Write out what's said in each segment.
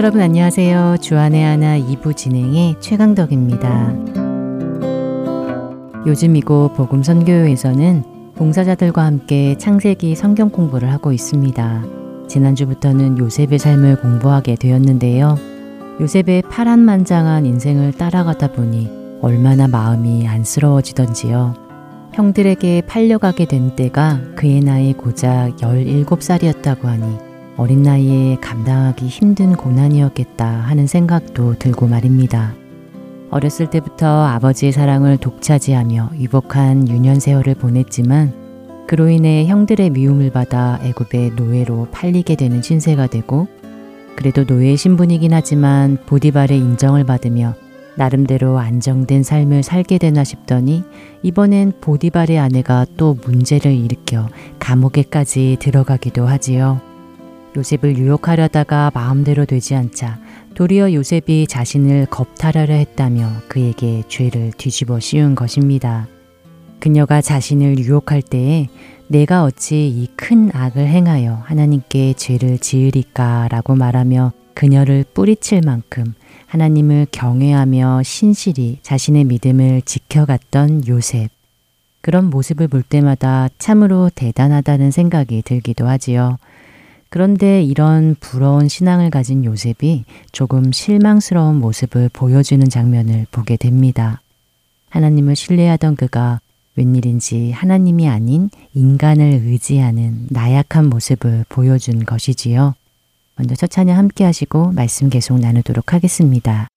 여러분 안녕하세요. 주안의 하나 2부 진행의 최강덕입니다. 요즘 이곳 복음 선교회에서는 봉사자들과 함께 창세기 성경 공부를 하고 있습니다. 지난주부터는 요셉의 삶을 공부하게 되었는데요. 요셉의 파란만장한 인생을 따라가다 보니 얼마나 마음이 안쓰러워지던지요. 형들에게 팔려가게 된 때가 그의 나이 고작 17살이었다고 하니 어린 나이에 감당하기 힘든 고난이었겠다 하는 생각도 들고 말입니다. 어렸을 때부터 아버지의 사랑을 독차지하며 유복한 유년 세월을 보냈지만 그로 인해 형들의 미움을 받아 애굽의 노예로 팔리게 되는 신세가 되고 그래도 노예 신분이긴 하지만 보디발의 인정을 받으며 나름대로 안정된 삶을 살게 되나 싶더니 이번엔 보디발의 아내가 또 문제를 일으켜 감옥에까지 들어가기도 하지요. 요셉을 유혹하려다가 마음대로 되지 않자 도리어 요셉이 자신을 겁탈하려 했다며 그에게 죄를 뒤집어 씌운 것입니다. 그녀가 자신을 유혹할 때에 내가 어찌 이 큰 악을 행하여 하나님께 죄를 지으리까 라고 말하며 그녀를 뿌리칠 만큼 하나님을 경외하며 신실히 자신의 믿음을 지켜갔던 요셉. 그런 모습을 볼 때마다 참으로 대단하다는 생각이 들기도 하지요. 그런데 이런 부러운 신앙을 가진 요셉이 조금 실망스러운 모습을 보여주는 장면을 보게 됩니다. 하나님을 신뢰하던 그가 웬일인지 하나님이 아닌 인간을 의지하는 나약한 모습을 보여준 것이지요. 먼저 첫 찬양 함께 하시고 말씀 계속 나누도록 하겠습니다.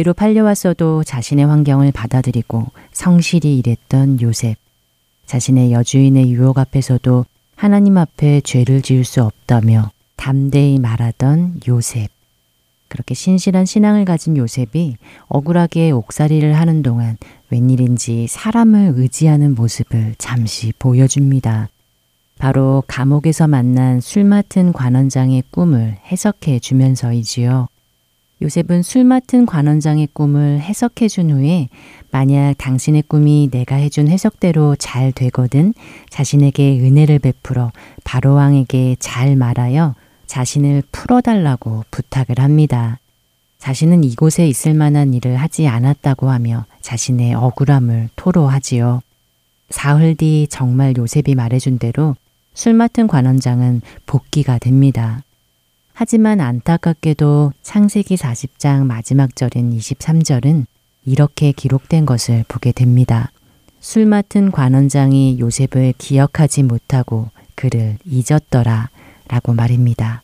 노예로 팔려왔어도 자신의 환경을 받아들이고 성실히 일했던 요셉. 자신의 여주인의 유혹 앞에서도 하나님 앞에 죄를 지을 수 없다며 담대히 말하던 요셉. 그렇게 신실한 신앙을 가진 요셉이 억울하게 옥살이를 하는 동안 웬일인지 사람을 의지하는 모습을 잠시 보여줍니다. 바로 감옥에서 만난 술 맡은 관원장의 꿈을 해석해 주면서이지요. 요셉은 술 맡은 관원장의 꿈을 해석해 준 후에 만약 당신의 꿈이 내가 해준 해석대로 잘 되거든 자신에게 은혜를 베풀어 바로왕에게 잘 말하여 자신을 풀어달라고 부탁을 합니다. 자신은 이곳에 있을 만한 일을 하지 않았다고 하며 자신의 억울함을 토로하지요. 사흘 뒤 정말 요셉이 말해준 대로 술 맡은 관원장은 복귀가 됩니다. 하지만 안타깝게도 창세기 40장 마지막 절인 23절은 이렇게 기록된 것을 보게 됩니다. 술 맡은 관원장이 요셉을 기억하지 못하고 그를 잊었더라 라고 말입니다.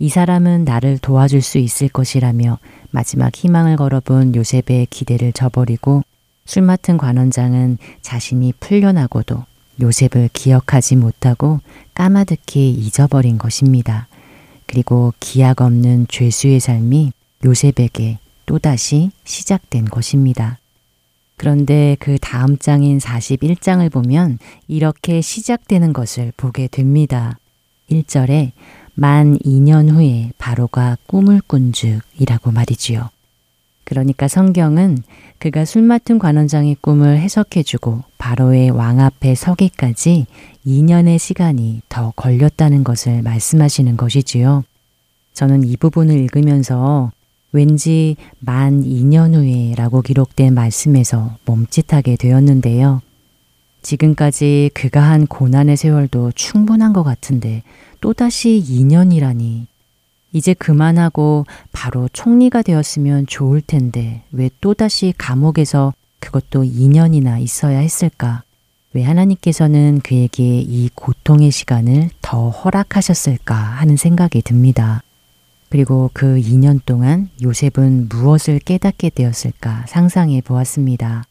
이 사람은 나를 도와줄 수 있을 것이라며 마지막 희망을 걸어본 요셉의 기대를 저버리고 술 맡은 관원장은 자신이 풀려나고도 요셉을 기억하지 못하고 까마득히 잊어버린 것입니다. 그리고 기약 없는 죄수의 삶이 요셉에게 또다시 시작된 것입니다. 그런데 그 다음 장인 41장을 보면 이렇게 시작되는 것을 보게 됩니다. 1절에 만 2년 후에 바로가 꿈을 꾼즉이라고 말이지요. 그러니까 성경은 그가 술 맡은 관원장의 꿈을 해석해주고 바로의 왕 앞에 서기까지 2년의 시간이 더 걸렸다는 것을 말씀하시는 것이지요. 저는 이 부분을 읽으면서 왠지 만 2년 후에 라고 기록된 말씀에서 멈칫하게 되었는데요. 지금까지 그가 한 고난의 세월도 충분한 것 같은데 또다시 2년이라니. 이제 그만하고 바로 총리가 되었으면 좋을 텐데 왜 또다시 감옥에서 그것도 2년이나 있어야 했을까? 왜 하나님께서는 그에게 이 고통의 시간을 더 허락하셨을까 하는 생각이 듭니다. 그리고 그 2년 동안 요셉은 무엇을 깨닫게 되었을까 상상해 보았습니다.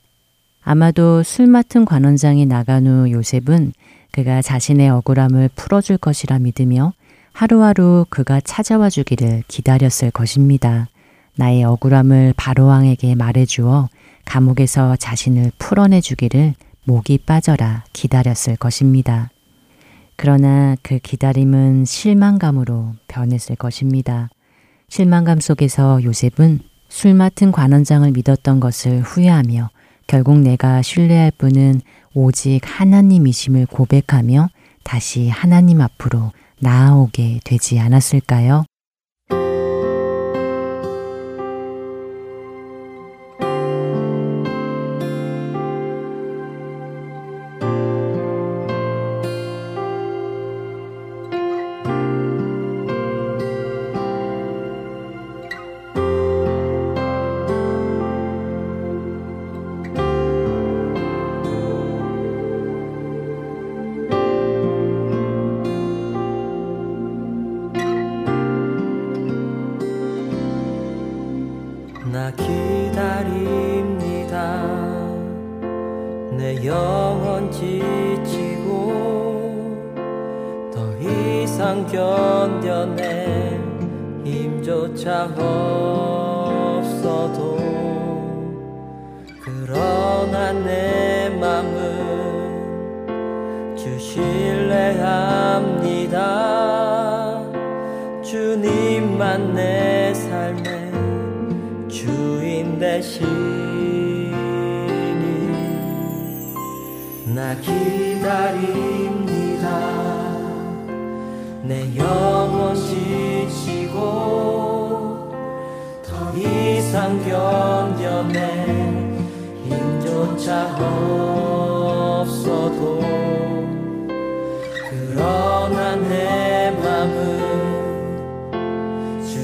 아마도 술 맡은 관원장이 나간 후 요셉은 그가 자신의 억울함을 풀어줄 것이라 믿으며 하루하루 그가 찾아와 주기를 기다렸을 것입니다. 나의 억울함을 바로왕에게 말해주어 감옥에서 자신을 풀어내 주기를 목이 빠져라 기다렸을 것입니다. 그러나 그 기다림은 실망감으로 변했을 것입니다. 실망감 속에서 요셉은 술 맡은 관원장을 믿었던 것을 후회하며 결국 내가 신뢰할 분은 오직 하나님이심을 고백하며 다시 하나님 앞으로 나아오게 되지 않았을까요?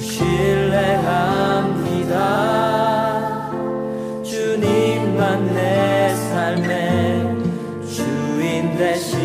기다려 내 영장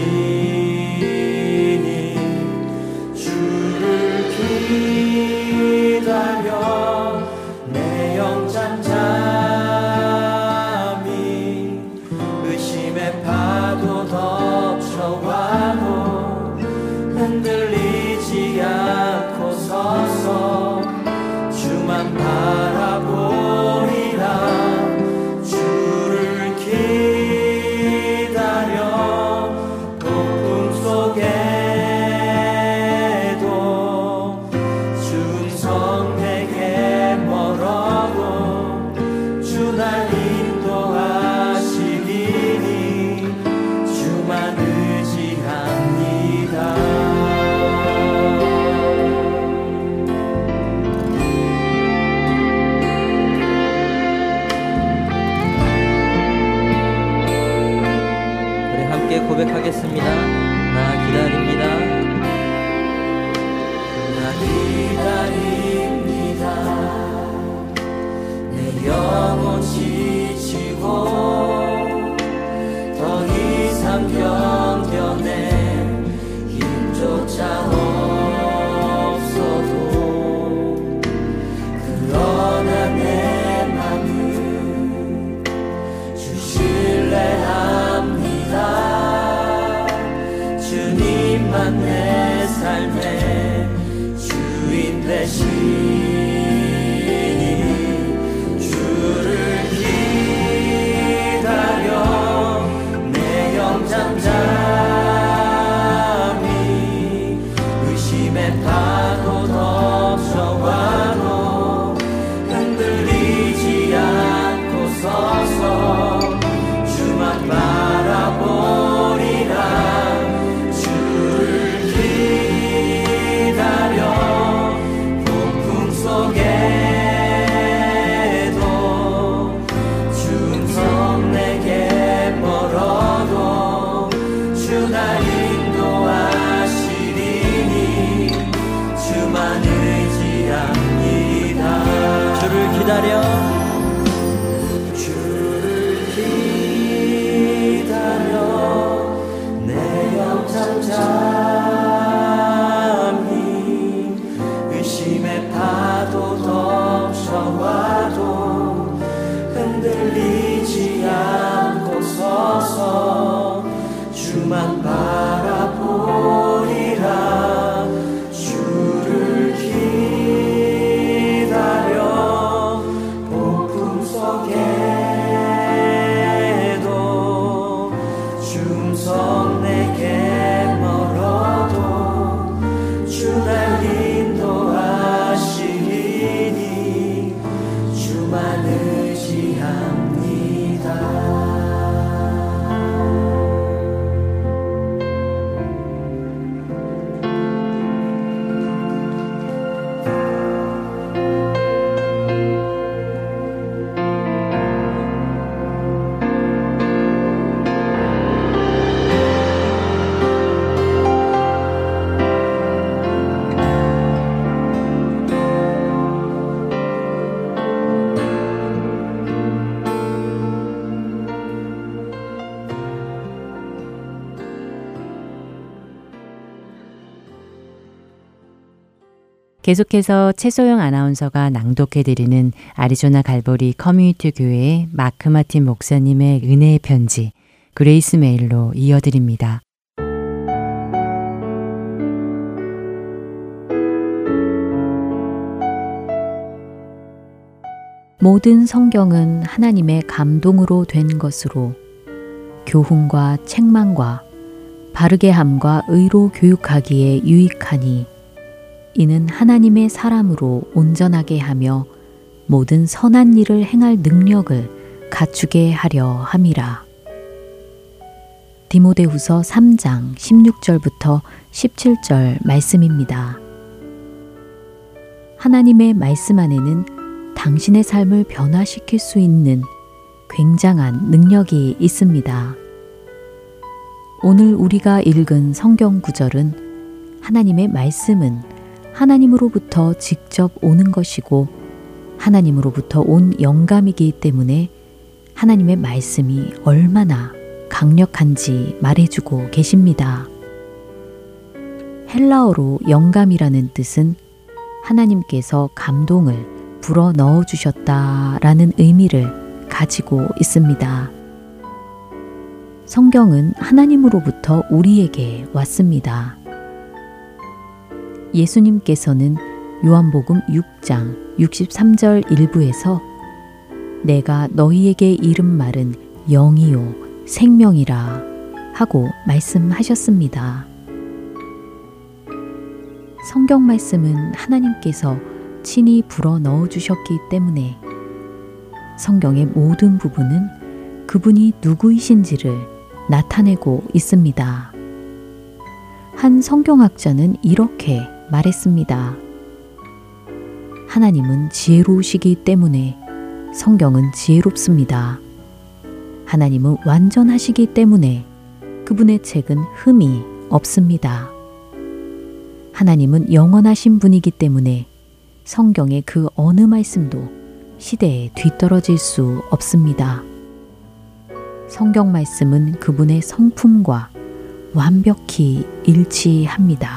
계속해서 최소영 아나운서가 낭독해드리는 아리조나 갈보리 커뮤니티 교회의 마크 마틴 목사님의 은혜의 편지 Grace Mail로 이어드립니다. 모든 성경은 하나님의 감동으로 된 것으로 교훈과 책망과 바르게 함과 의로 교육하기에 유익하니 이는 하나님의 사람으로 온전하게 하며 모든 선한 일을 행할 능력을 갖추게 하려 함이라. 디모데후서 3장 16절부터 17절 말씀입니다. 하나님의 말씀 안에는 당신의 삶을 변화시킬 수 있는 굉장한 능력이 있습니다. 오늘 우리가 읽은 성경 구절은 하나님의 말씀은 하나님으로부터 직접 오는 것이고 하나님으로부터 온 영감이기 때문에 하나님의 말씀이 얼마나 강력한지 말해주고 계십니다. 헬라어로 영감이라는 뜻은 하나님께서 감동을 불어 넣어 주셨다라는 의미를 가지고 있습니다. 성경은 하나님으로부터 우리에게 왔습니다. 예수님께서는 요한복음 6장 63절 일부에서 내가 너희에게 이른 말은 영이요 생명이라 하고 말씀하셨습니다. 성경 말씀은 하나님께서 친히 불어 넣어 주셨기 때문에 성경의 모든 부분은 그분이 누구이신지를 나타내고 있습니다. 한 성경학자는 이렇게 말했습니다. 하나님은 지혜로우시기 때문에 성경은 지혜롭습니다. 하나님은 완전하시기 때문에 그분의 책은 흠이 없습니다. 하나님은 영원하신 분이기 때문에 성경의 그 어느 말씀도 시대에 뒤떨어질 수 없습니다. 성경 말씀은 그분의 성품과 완벽히 일치합니다.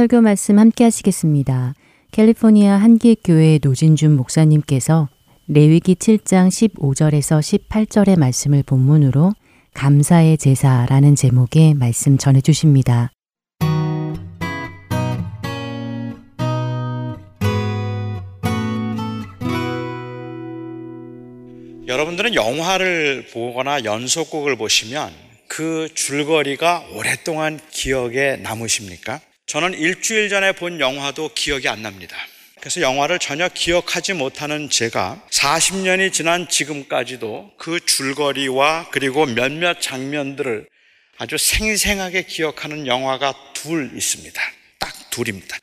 설교 말씀 함께 하시겠습니다. 캘리포니아 한길교회 노진준 목사님께서 레위기 7장 15절에서 18절의 말씀을 본문으로 감사의 제사라는 제목의 말씀 전해 주십니다. 여러분들은 영화를 보거나 연속곡을 보시면 그 줄거리가 오랫동안 기억에 남으십니까? 저는 일주일 전에 본 영화도 기억이 안 납니다. 그래서 영화를 전혀 기억하지 못하는 제가 40년이 지난 지금까지도 그 줄거리와 그리고 몇몇 장면들을 아주 생생하게 기억하는 영화가 둘 있습니다. 딱 둘입니다.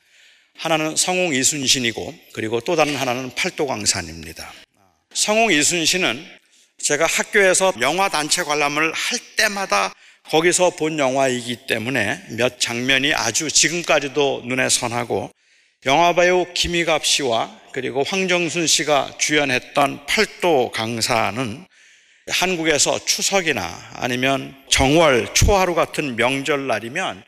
하나는 성웅 이순신이고 그리고 또 다른 하나는 팔도광산입니다. 성웅 이순신은 제가 학교에서 영화 단체 관람을 할 때마다 거기서 본 영화이기 때문에 몇 장면이 아주 지금까지도 눈에 선하고 영화 배우 김희갑 씨와 그리고 황정순 씨가 주연했던 팔도 강사는 한국에서 추석이나 아니면 정월, 초하루 같은 명절날이면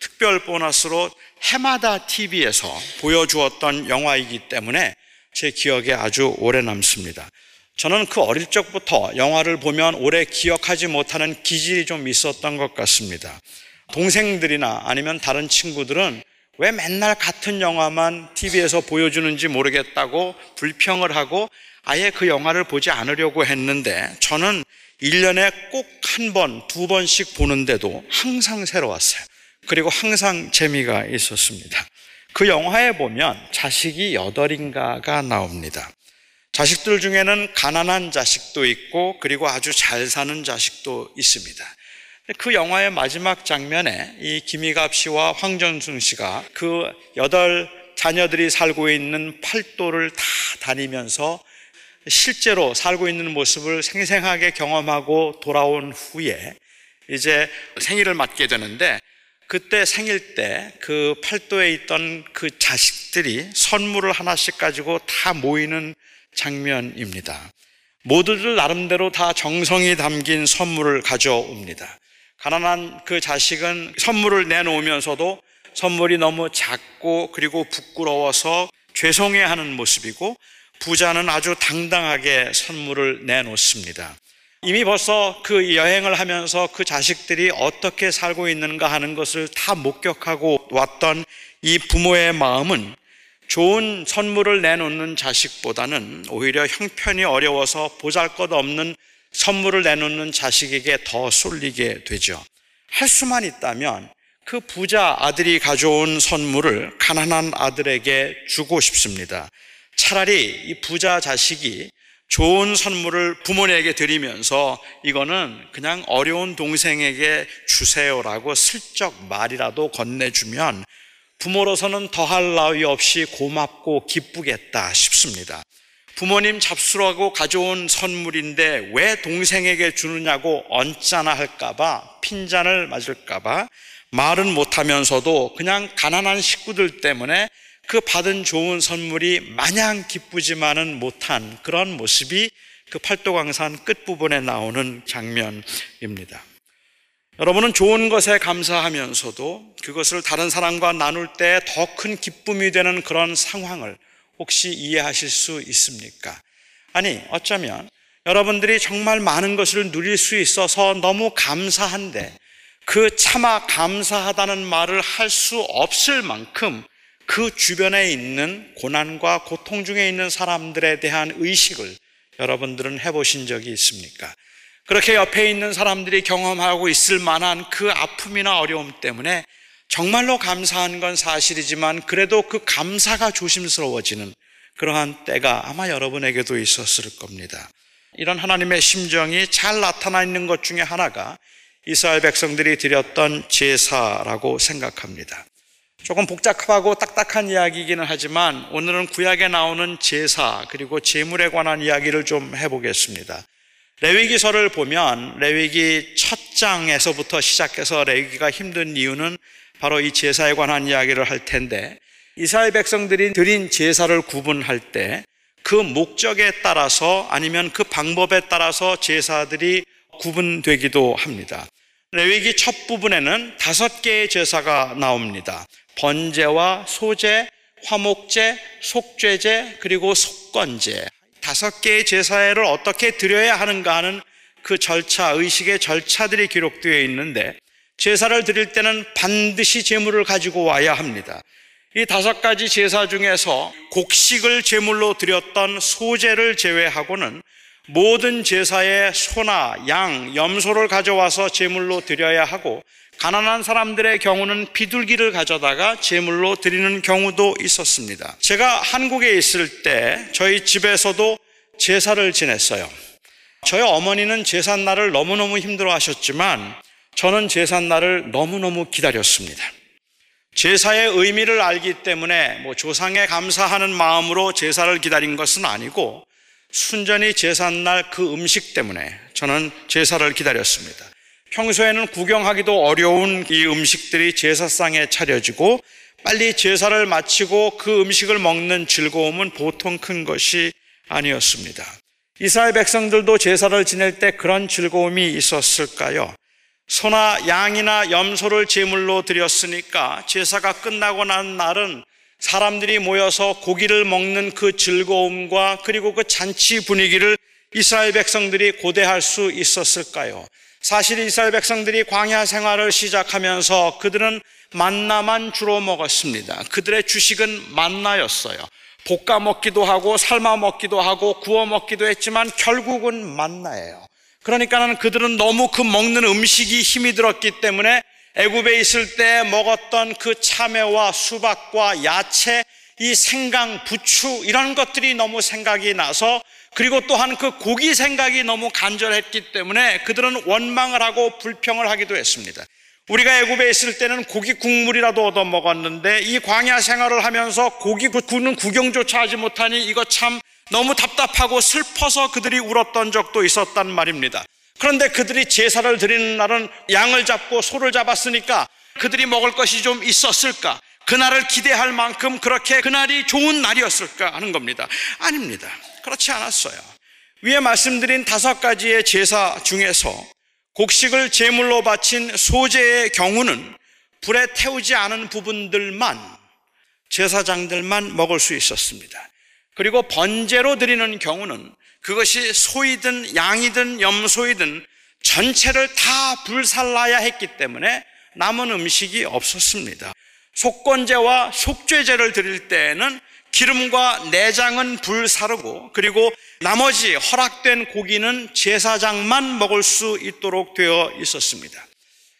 특별 보너스로 해마다 TV에서 보여주었던 영화이기 때문에 제 기억에 아주 오래 남습니다. 저는 그 어릴 적부터 영화를 보면 오래 기억하지 못하는 기질이 좀 있었던 것 같습니다. 동생들이나 아니면 다른 친구들은 왜 맨날 같은 영화만 TV에서 보여주는지 모르겠다고 불평을 하고 아예 그 영화를 보지 않으려고 했는데 저는 1년에 꼭 한 번, 두 번씩 보는데도 항상 새로웠어요. 그리고 항상 재미가 있었습니다. 그 영화에 보면 자식이 여덟인가가 나옵니다. 자식들 중에는 가난한 자식도 있고 그리고 아주 잘 사는 자식도 있습니다. 그 영화의 마지막 장면에 이 김희갑 씨와 황정순 씨가 그 여덟 자녀들이 살고 있는 팔도를 다 다니면서 실제로 살고 있는 모습을 생생하게 경험하고 돌아온 후에 이제 생일을 맞게 되는데 그때 생일 때 그 팔도에 있던 그 자식들이 선물을 하나씩 가지고 다 모이는 장면입니다. 모두들 나름대로 다 정성이 담긴 선물을 가져옵니다. 가난한 그 자식은 선물을 내놓으면서도 선물이 너무 작고 그리고 부끄러워서 죄송해 하는 모습이고 부자는 아주 당당하게 선물을 내놓습니다. 이미 벌써 그 여행을 하면서 그 자식들이 어떻게 살고 있는가 하는 것을 다 목격하고 왔던 이 부모의 마음은 좋은 선물을 내놓는 자식보다는 오히려 형편이 어려워서 보잘 것 없는 선물을 내놓는 자식에게 더 쏠리게 되죠. 할 수만 있다면 그 부자 아들이 가져온 선물을 가난한 아들에게 주고 싶습니다. 차라리 이 부자 자식이 좋은 선물을 부모에게 드리면서 이거는 그냥 어려운 동생에게 주세요라고 슬쩍 말이라도 건네주면 부모로서는 더할 나위 없이 고맙고 기쁘겠다 싶습니다. 부모님 잡수라고 가져온 선물인데 왜 동생에게 주느냐고 언짢아 할까봐 핀잔을 맞을까봐 말은 못하면서도 그냥 가난한 식구들 때문에 그 받은 좋은 선물이 마냥 기쁘지만은 못한 그런 모습이 그 팔도광산 끝부분에 나오는 장면입니다. 여러분은 좋은 것에 감사하면서도 그것을 다른 사람과 나눌 때 더 큰 기쁨이 되는 그런 상황을 혹시 이해하실 수 있습니까? 아니, 어쩌면 여러분들이 정말 많은 것을 누릴 수 있어서 너무 감사한데 그 차마 감사하다는 말을 할 수 없을 만큼 그 주변에 있는 고난과 고통 중에 있는 사람들에 대한 의식을 여러분들은 해보신 적이 있습니까? 그렇게 옆에 있는 사람들이 경험하고 있을 만한 그 아픔이나 어려움 때문에 정말로 감사한 건 사실이지만 그래도 그 감사가 조심스러워지는 그러한 때가 아마 여러분에게도 있었을 겁니다. 이런 하나님의 심정이 잘 나타나 있는 것 중에 하나가 이스라엘 백성들이 드렸던 제사라고 생각합니다. 조금 복잡하고 딱딱한 이야기이기는 하지만 오늘은 구약에 나오는 제사 그리고 제물에 관한 이야기를 좀 해보겠습니다. 레위기서를 보면 레위기 첫 장에서부터 시작해서 레위기가 힘든 이유는 바로 이 제사에 관한 이야기를 할 텐데 이스라엘 백성들이 드린 제사를 구분할 때 그 목적에 따라서 아니면 그 방법에 따라서 제사들이 구분되기도 합니다. 레위기 첫 부분에는 다섯 개의 제사가 나옵니다. 번제와 소제, 화목제, 속죄제, 그리고 속건제. 다섯 개의 제사를 어떻게 드려야 하는가 하는 그 절차, 의식의 절차들이 기록되어 있는데 제사를 드릴 때는 반드시 제물을 가지고 와야 합니다. 이 다섯 가지 제사 중에서 곡식을 제물로 드렸던 소제를 제외하고는 모든 제사에 소나 양, 염소를 가져와서 제물로 드려야 하고 가난한 사람들의 경우는 비둘기를 가져다가 제물로 드리는 경우도 있었습니다. 제가 한국에 있을 때 저희 집에서도 제사를 지냈어요. 저희 어머니는 제삿날을 너무너무 힘들어 하셨지만 저는 제삿날을 너무너무 기다렸습니다. 제사의 의미를 알기 때문에 뭐 조상에 감사하는 마음으로 제사를 기다린 것은 아니고 순전히 제삿날 그 음식 때문에 저는 제사를 기다렸습니다. 평소에는 구경하기도 어려운 이 음식들이 제사상에 차려지고 빨리 제사를 마치고 그 음식을 먹는 즐거움은 보통 큰 것이 아니었습니다. 이스라엘 백성들도 제사를 지낼 때 그런 즐거움이 있었을까요? 소나 양이나 염소를 제물로 드렸으니까 제사가 끝나고 난 날은 사람들이 모여서 고기를 먹는 그 즐거움과 그리고 그 잔치 분위기를 이스라엘 백성들이 고대할 수 있었을까요? 사실 이스라엘 백성들이 광야 생활을 시작하면서 그들은 만나만 주로 먹었습니다. 그들의 주식은 만나였어요. 볶아 먹기도 하고 삶아 먹기도 하고 구워 먹기도 했지만 결국은 만나예요. 그러니까는 그들은 너무 그 먹는 음식이 힘이 들었기 때문에 애굽에 있을 때 먹었던 그 참외와 수박과 야채, 이 생강, 부추 이런 것들이 너무 생각이 나서 그리고 또한 그 고기 생각이 너무 간절했기 때문에 그들은 원망을 하고 불평을 하기도 했습니다. 우리가 애굽에 있을 때는 고기 국물이라도 얻어 먹었는데 이 광야 생활을 하면서 고기 구는 구경조차 하지 못하니 이거 참 너무 답답하고 슬퍼서 그들이 울었던 적도 있었단 말입니다. 그런데 그들이 제사를 드리는 날은 양을 잡고 소를 잡았으니까 그들이 먹을 것이 좀 있었을까? 그날을 기대할 만큼 그렇게 그날이 좋은 날이었을까 하는 겁니다. 아닙니다. 그렇지 않았어요. 위에 말씀드린 다섯 가지의 제사 중에서 곡식을 제물로 바친 소제의 경우는 불에 태우지 않은 부분들만 제사장들만 먹을 수 있었습니다. 그리고 번제로 드리는 경우는 그것이 소이든 양이든 염소이든 전체를 다 불살라야 했기 때문에 남은 음식이 없었습니다. 속건제와 속죄제를 드릴 때에는 기름과 내장은 불사르고 그리고 나머지 허락된 고기는 제사장만 먹을 수 있도록 되어 있었습니다.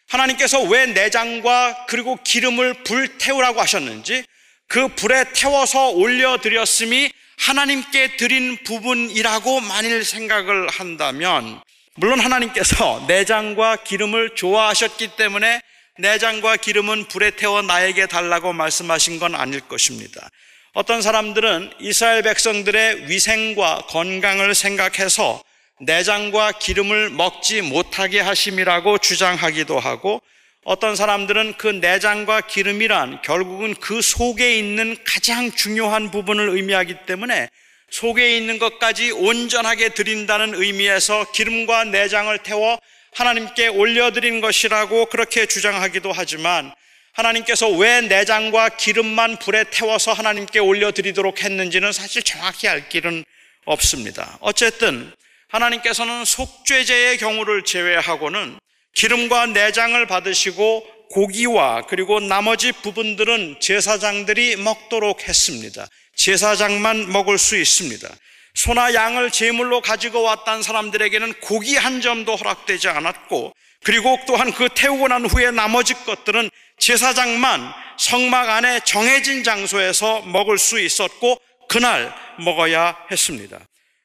하나님께서 왜 내장과 그리고 기름을 불태우라고 하셨는지 그 불에 태워서 올려드렸음이 하나님께 드린 부분이라고 만일 생각을 한다면 물론 하나님께서 내장과 기름을 좋아하셨기 때문에 내장과 기름은 불에 태워 나에게 달라고 말씀하신 건 아닐 것입니다. 어떤 사람들은 이스라엘 백성들의 위생과 건강을 생각해서 내장과 기름을 먹지 못하게 하심이라고 주장하기도 하고 어떤 사람들은 그 내장과 기름이란 결국은 그 속에 있는 가장 중요한 부분을 의미하기 때문에 속에 있는 것까지 온전하게 드린다는 의미에서 기름과 내장을 태워 하나님께 올려드린 것이라고 그렇게 주장하기도 하지만 하나님께서 왜 내장과 기름만 불에 태워서 하나님께 올려드리도록 했는지는 사실 정확히 알 길은 없습니다. 어쨌든 하나님께서는 속죄제의 경우를 제외하고는 기름과 내장을 받으시고 고기와 그리고 나머지 부분들은 제사장들이 먹도록 했습니다. 제사장만 먹을 수 있습니다. 소나 양을 제물로 가지고 왔던 사람들에게는 고기 한 점도 허락되지 않았고 그리고 또한 그 태우고 난 후에 나머지 것들은 제사장만 성막 안에 정해진 장소에서 먹을 수 있었고 그날 먹어야 했습니다.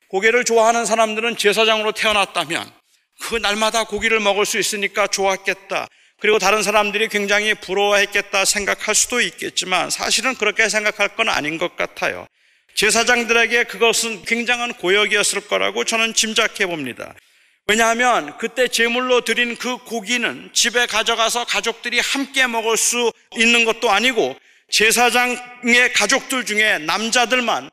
고기를 좋아하는 사람들은 제사장으로 태어났다면 그 날마다 고기를 먹을 수 있으니까 좋았겠다. 그리고 다른 사람들이 굉장히 부러워했겠다 생각할 수도 있겠지만 사실은 그렇게 생각할 건 아닌 것 같아요. 제사장들에게 그것은 굉장한 고역이었을 거라고 저는 짐작해 봅니다. 왜냐하면 그때 제물로 드린 그 고기는 집에 가져가서 가족들이 함께 먹을 수 있는 것도 아니고 제사장의 가족들 중에 남자들만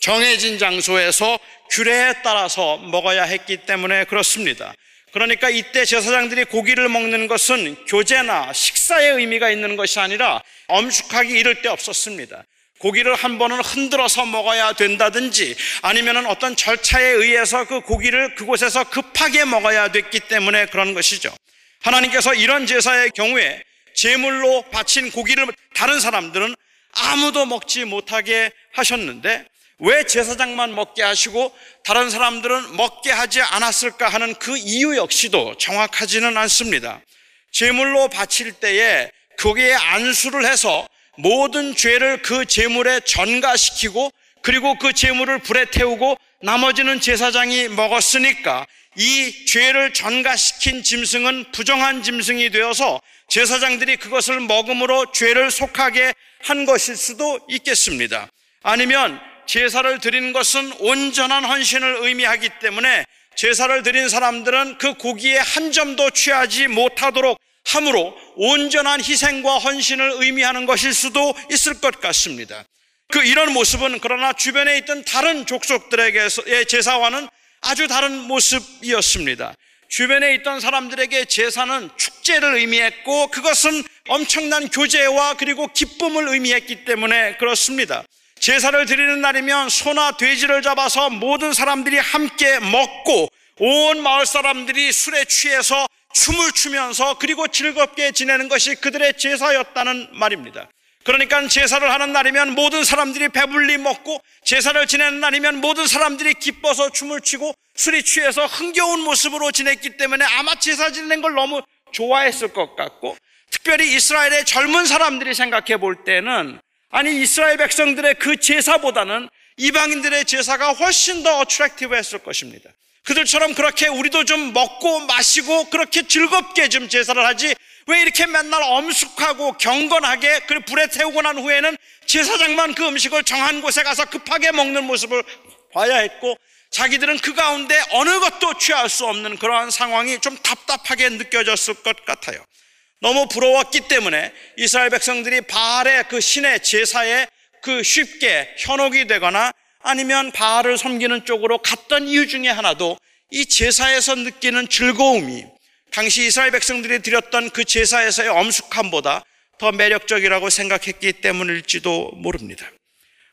정해진 장소에서 규례에 따라서 먹어야 했기 때문에 그렇습니다. 그러니까 이때 제사장들이 고기를 먹는 것은 교제나 식사의 의미가 있는 것이 아니라 엄숙하기 이를 데 없었습니다. 고기를 한 번은 흔들어서 먹어야 된다든지 아니면 어떤 절차에 의해서 그 고기를 그곳에서 급하게 먹어야 됐기 때문에 그런 것이죠. 하나님께서 이런 제사의 경우에 제물로 바친 고기를 다른 사람들은 아무도 먹지 못하게 하셨는데 왜 제사장만 먹게 하시고 다른 사람들은 먹게 하지 않았을까 하는 그 이유 역시도 정확하지는 않습니다. 제물로 바칠 때에 거기에 안수를 해서 모든 죄를 그 제물에 전가시키고 그리고 그 제물을 불에 태우고 나머지는 제사장이 먹었으니까 이 죄를 전가시킨 짐승은 부정한 짐승이 되어서 제사장들이 그것을 먹음으로 죄를 속하게 한 것일 수도 있겠습니다. 아니면 제사를 드린 것은 온전한 헌신을 의미하기 때문에 제사를 드린 사람들은 그 고기에 한 점도 취하지 못하도록 함으로 온전한 희생과 헌신을 의미하는 것일 수도 있을 것 같습니다. 그 이런 모습은 그러나 주변에 있던 다른 족속들에게의 제사와는 아주 다른 모습이었습니다. 주변에 있던 사람들에게 제사는 축제를 의미했고 그것은 엄청난 교제와 그리고 기쁨을 의미했기 때문에 그렇습니다. 제사를 드리는 날이면 소나 돼지를 잡아서 모든 사람들이 함께 먹고 온 마을 사람들이 술에 취해서 춤을 추면서 그리고 즐겁게 지내는 것이 그들의 제사였다는 말입니다. 그러니까 제사를 하는 날이면 모든 사람들이 배불리 먹고 제사를 지내는 날이면 모든 사람들이 기뻐서 춤을 추고 술이 취해서 흥겨운 모습으로 지냈기 때문에 아마 제사 지내는 걸 너무 좋아했을 것 같고 특별히 이스라엘의 젊은 사람들이 생각해 볼 때는 아니 이스라엘 백성들의 그 제사보다는 이방인들의 제사가 훨씬 더 어트랙티브 했을 것입니다. 그들처럼 그렇게 우리도 좀 먹고 마시고 그렇게 즐겁게 좀 제사를 하지 왜 이렇게 맨날 엄숙하고 경건하게 그 불에 태우고 난 후에는 제사장만 그 음식을 정한 곳에 가서 급하게 먹는 모습을 봐야 했고 자기들은 그 가운데 어느 것도 취할 수 없는 그러한 상황이 좀 답답하게 느껴졌을 것 같아요. 너무 부러웠기 때문에 이스라엘 백성들이 바알의 그 신의 제사에 그 쉽게 현혹이 되거나 아니면 바알을 섬기는 쪽으로 갔던 이유 중에 하나도 이 제사에서 느끼는 즐거움이 당시 이스라엘 백성들이 드렸던 그 제사에서의 엄숙함보다 더 매력적이라고 생각했기 때문일지도 모릅니다.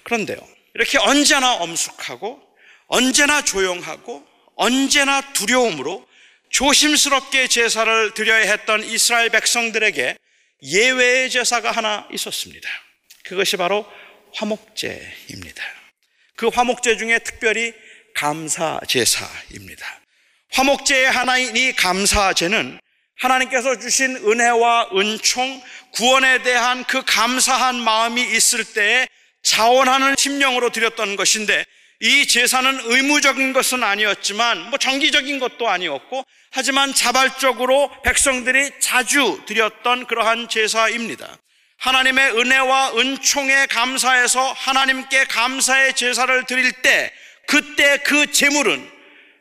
그런데요, 이렇게 언제나 엄숙하고 언제나 조용하고 언제나 두려움으로 조심스럽게 제사를 드려야 했던 이스라엘 백성들에게 예외의 제사가 하나 있었습니다. 그것이 바로 화목제입니다. 그 화목제 중에 특별히 감사 제사입니다. 화목제의 하나인 이 감사제는 하나님께서 주신 은혜와 은총, 구원에 대한 그 감사한 마음이 있을 때에 자원하는 심령으로 드렸던 것인데 이 제사는 의무적인 것은 아니었지만 뭐 정기적인 것도 아니었고 하지만 자발적으로 백성들이 자주 드렸던 그러한 제사입니다. 하나님의 은혜와 은총에 감사해서 하나님께 감사의 제사를 드릴 때 그때 그 제물은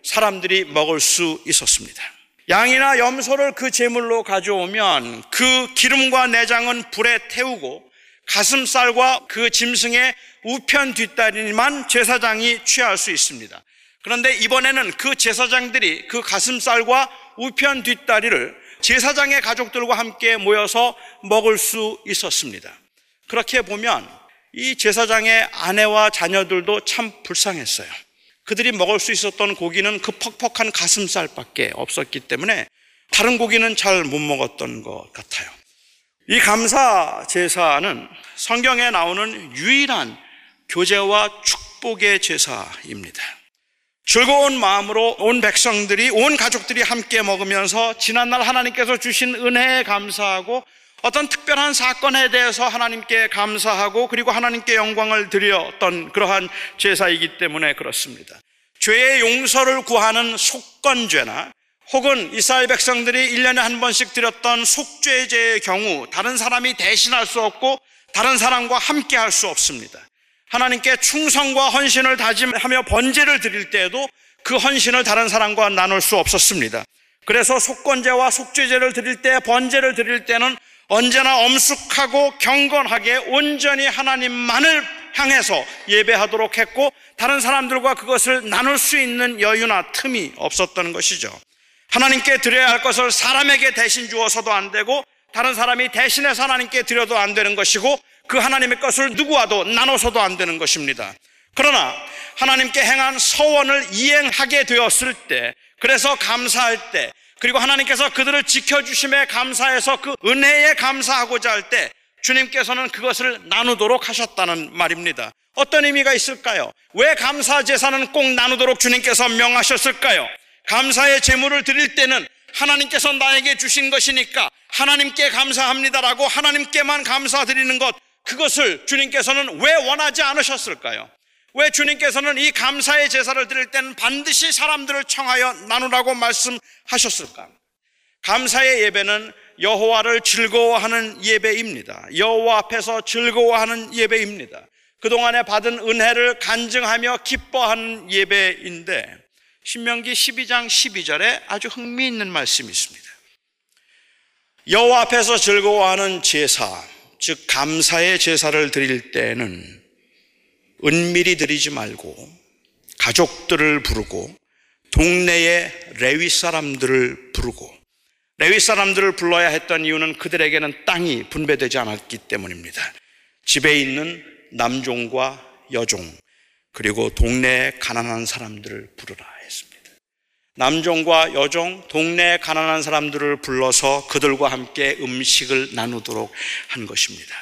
사람들이 먹을 수 있었습니다. 양이나 염소를 그 제물로 가져오면 그 기름과 내장은 불에 태우고 가슴살과 그 짐승의 우편 뒷다리만 제사장이 취할 수 있습니다. 그런데 이번에는 그 제사장들이 그 가슴살과 우편 뒷다리를 제사장의 가족들과 함께 모여서 먹을 수 있었습니다. 그렇게 보면 이 제사장의 아내와 자녀들도 참 불쌍했어요. 그들이 먹을 수 있었던 고기는 그 퍽퍽한 가슴살밖에 없었기 때문에 다른 고기는 잘 못 먹었던 것 같아요. 이 감사 제사는 성경에 나오는 유일한 교제와 축복의 제사입니다. 즐거운 마음으로 온 백성들이, 온 가족들이 함께 먹으면서 지난날 하나님께서 주신 은혜에 감사하고 어떤 특별한 사건에 대해서 하나님께 감사하고 그리고 하나님께 영광을 드렸던 그러한 제사이기 때문에 그렇습니다. 죄의 용서를 구하는 속건죄나 혹은 이스라엘 백성들이 1년에 한 번씩 드렸던 속죄제의 경우 다른 사람이 대신할 수 없고 다른 사람과 함께 할 수 없습니다. 하나님께 충성과 헌신을 다짐하며 번제를 드릴 때에도 그 헌신을 다른 사람과 나눌 수 없었습니다. 그래서 속건제와 속죄제를 드릴 때 번제를 드릴 때는 언제나 엄숙하고 경건하게 온전히 하나님만을 향해서 예배하도록 했고 다른 사람들과 그것을 나눌 수 있는 여유나 틈이 없었던 것이죠. 하나님께 드려야 할 것을 사람에게 대신 주어서도 안 되고 다른 사람이 대신해서 하나님께 드려도 안 되는 것이고 그 하나님의 것을 누구와도 나눠서도 안 되는 것입니다. 그러나 하나님께 행한 서원을 이행하게 되었을 때 그래서 감사할 때 그리고 하나님께서 그들을 지켜주심에 감사해서 그 은혜에 감사하고자 할 때 주님께서는 그것을 나누도록 하셨다는 말입니다. 어떤 의미가 있을까요? 왜 감사 제사는 꼭 나누도록 주님께서 명하셨을까요? 감사의 제물을 드릴 때는 하나님께서 나에게 주신 것이니까 하나님께 감사합니다라고 하나님께만 감사드리는 것 그것을 주님께서는 왜 원하지 않으셨을까요? 왜 주님께서는 이 감사의 제사를 드릴 때는 반드시 사람들을 청하여 나누라고 말씀하셨을까? 감사의 예배는 여호와를 즐거워하는 예배입니다. 여호와 앞에서 즐거워하는 예배입니다. 그동안에 받은 은혜를 간증하며 기뻐하는 예배인데 신명기 12장 12절에 아주 흥미있는 말씀이 있습니다. 여호와 앞에서 즐거워하는 제사, 즉 감사의 제사를 드릴 때는 은밀히 드리지 말고 가족들을 부르고 동네의 레위 사람들을 부르고 레위 사람들을 불러야 했던 이유는 그들에게는 땅이 분배되지 않았기 때문입니다. 집에 있는 남종과 여종 그리고 동네의 가난한 사람들을 부르라. 남종과 여종, 동네의 가난한 사람들을 불러서 그들과 함께 음식을 나누도록 한 것입니다.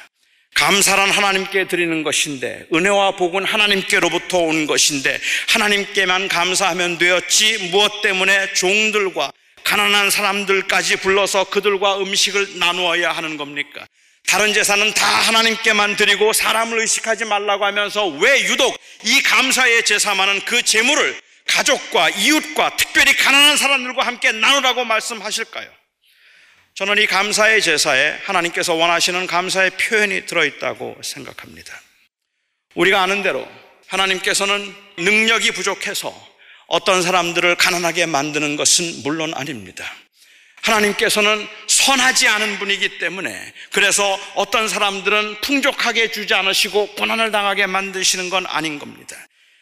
감사란 하나님께 드리는 것인데 은혜와 복은 하나님께로부터 온 것인데 하나님께만 감사하면 되었지 무엇 때문에 종들과 가난한 사람들까지 불러서 그들과 음식을 나누어야 하는 겁니까? 다른 제사는 다 하나님께만 드리고 사람을 의식하지 말라고 하면서 왜 유독 이 감사의 제사만은 그 재물을 가족과 이웃과 특별히 가난한 사람들과 함께 나누라고 말씀하실까요? 저는 이 감사의 제사에 하나님께서 원하시는 감사의 표현이 들어있다고 생각합니다. 우리가 아는 대로 하나님께서는 능력이 부족해서 어떤 사람들을 가난하게 만드는 것은 물론 아닙니다. 하나님께서는 선하지 않은 분이기 때문에 그래서 어떤 사람들은 풍족하게 주지 않으시고 고난을 당하게 만드시는 건 아닌 겁니다.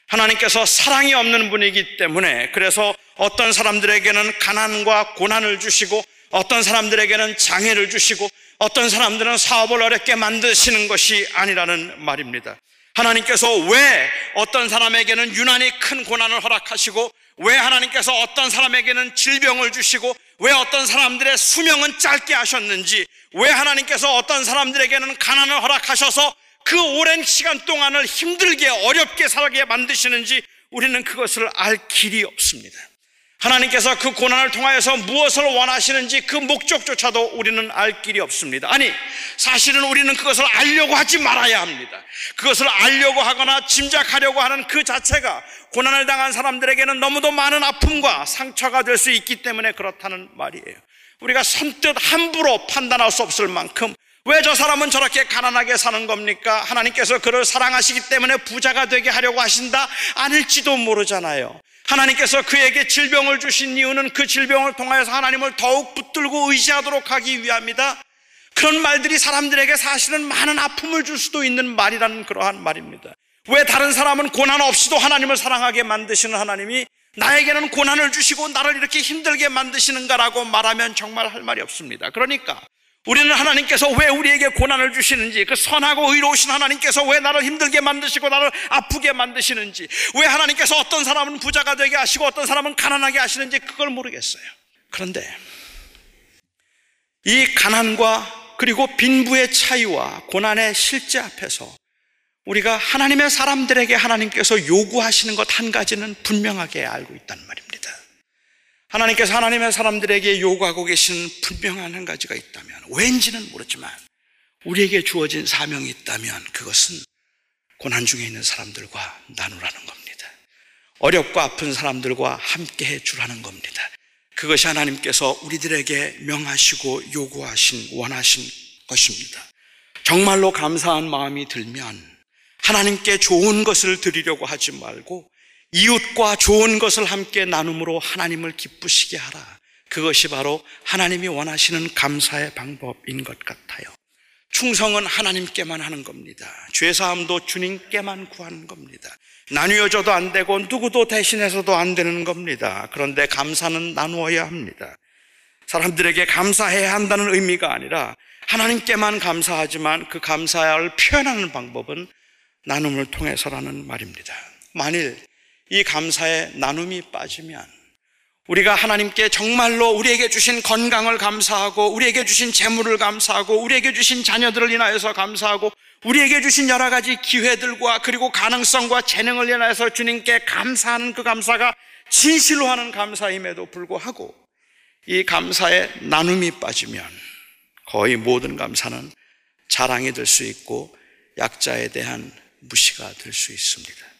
하나님께서 사랑이 없는 분이기 때문에 그래서 어떤 사람들에게는 가난과 고난을 주시고 어떤 사람들에게는 장애를 주시고 어떤 사람들은 사업을 어렵게 만드시는 것이 아니라는 말입니다. 하나님께서 왜 어떤 사람에게는 유난히 큰 고난을 허락하시고 왜 하나님께서 어떤 사람에게는 질병을 주시고 왜 어떤 사람들의 수명은 짧게 하셨는지 왜 하나님께서 어떤 사람들에게는 가난을 허락하셔서 그 오랜 시간 동안을 힘들게 어렵게 살게 만드시는지 우리는 그것을 알 길이 없습니다. 하나님께서 그 고난을 통하여서 무엇을 원하시는지 그 목적조차도 우리는 알 길이 없습니다. 아니, 사실은 우리는 그것을 알려고 하지 말아야 합니다. 그것을 알려고 하거나 짐작하려고 하는 그 자체가 고난을 당한 사람들에게는 너무도 많은 아픔과 상처가 될 수 있기 때문에 그렇다는 말이에요. 우리가 선뜻 함부로 판단할 수 없을 만큼 왜 저 사람은 저렇게 가난하게 사는 겁니까? 하나님께서 그를 사랑하시기 때문에 부자가 되게 하려고 하신다? 아닐지도 모르잖아요. 하나님께서 그에게 질병을 주신 이유는 그 질병을 통하여서 하나님을 더욱 붙들고 의지하도록 하기 위함이다. 그런 말들이 사람들에게 사실은 많은 아픔을 줄 수도 있는 말이라는 그러한 말입니다. 왜 다른 사람은 고난 없이도 하나님을 사랑하게 만드시는 하나님이 나에게는 고난을 주시고 나를 이렇게 힘들게 만드시는가라고 말하면 정말 할 말이 없습니다. 그러니까 우리는 하나님께서 왜 우리에게 고난을 주시는지, 그 선하고 의로우신 하나님께서 왜 나를 힘들게 만드시고 나를 아프게 만드시는지, 왜 하나님께서 어떤 사람은 부자가 되게 하시고 어떤 사람은 가난하게 하시는지 그걸 모르겠어요. 그런데 이 가난과 그리고 빈부의 차이와 고난의 실제 앞에서 우리가 하나님의 사람들에게 하나님께서 요구하시는 것 한 가지는 분명하게 알고 있단 말입니다. 하나님께서 하나님의 사람들에게 요구하고 계시는 분명한 한 가지가 있다면 왠지는 모르지만 우리에게 주어진 사명이 있다면 그것은 고난 중에 있는 사람들과 나누라는 겁니다. 어렵고 아픈 사람들과 함께 해 주라는 겁니다. 그것이 하나님께서 우리들에게 명하시고 요구하신 원하신 것입니다. 정말로 감사한 마음이 들면 하나님께 좋은 것을 드리려고 하지 말고 이웃과 좋은 것을 함께 나눔으로 하나님을 기쁘시게 하라. 그것이 바로 하나님이 원하시는 감사의 방법인 것 같아요. 충성은 하나님께만 하는 겁니다. 죄사함도 주님께만 구하는 겁니다. 나누어져도 안 되고 누구도 대신해서도 안 되는 겁니다. 그런데 감사는 나누어야 합니다. 사람들에게 감사해야 한다는 의미가 아니라 하나님께만 감사하지만 그 감사를 표현하는 방법은 나눔을 통해서라는 말입니다. 만일 이 감사의 나눔이 빠지면 우리가 하나님께 정말로 우리에게 주신 건강을 감사하고 우리에게 주신 재물을 감사하고 우리에게 주신 자녀들을 인하여서 감사하고 우리에게 주신 여러 가지 기회들과 그리고 가능성과 재능을 인하여서 주님께 감사하는 그 감사가 진실로 하는 감사임에도 불구하고 이 감사의 나눔이 빠지면 거의 모든 감사는 자랑이 될 수 있고 약자에 대한 무시가 될 수 있습니다.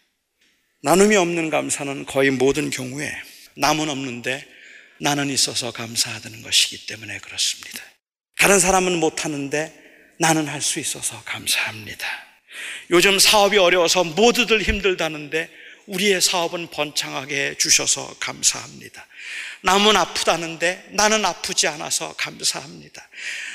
나눔이 없는 감사는 거의 모든 경우에 남은 없는데 나는 있어서 감사하다는 것이기 때문에 그렇습니다. 다른 사람은 못하는데 나는 할 수 있어서 감사합니다. 요즘 사업이 어려워서 모두들 힘들다는데 우리의 사업은 번창하게 해주셔서 감사합니다. 남은 아프다는데 나는 아프지 않아서 감사합니다.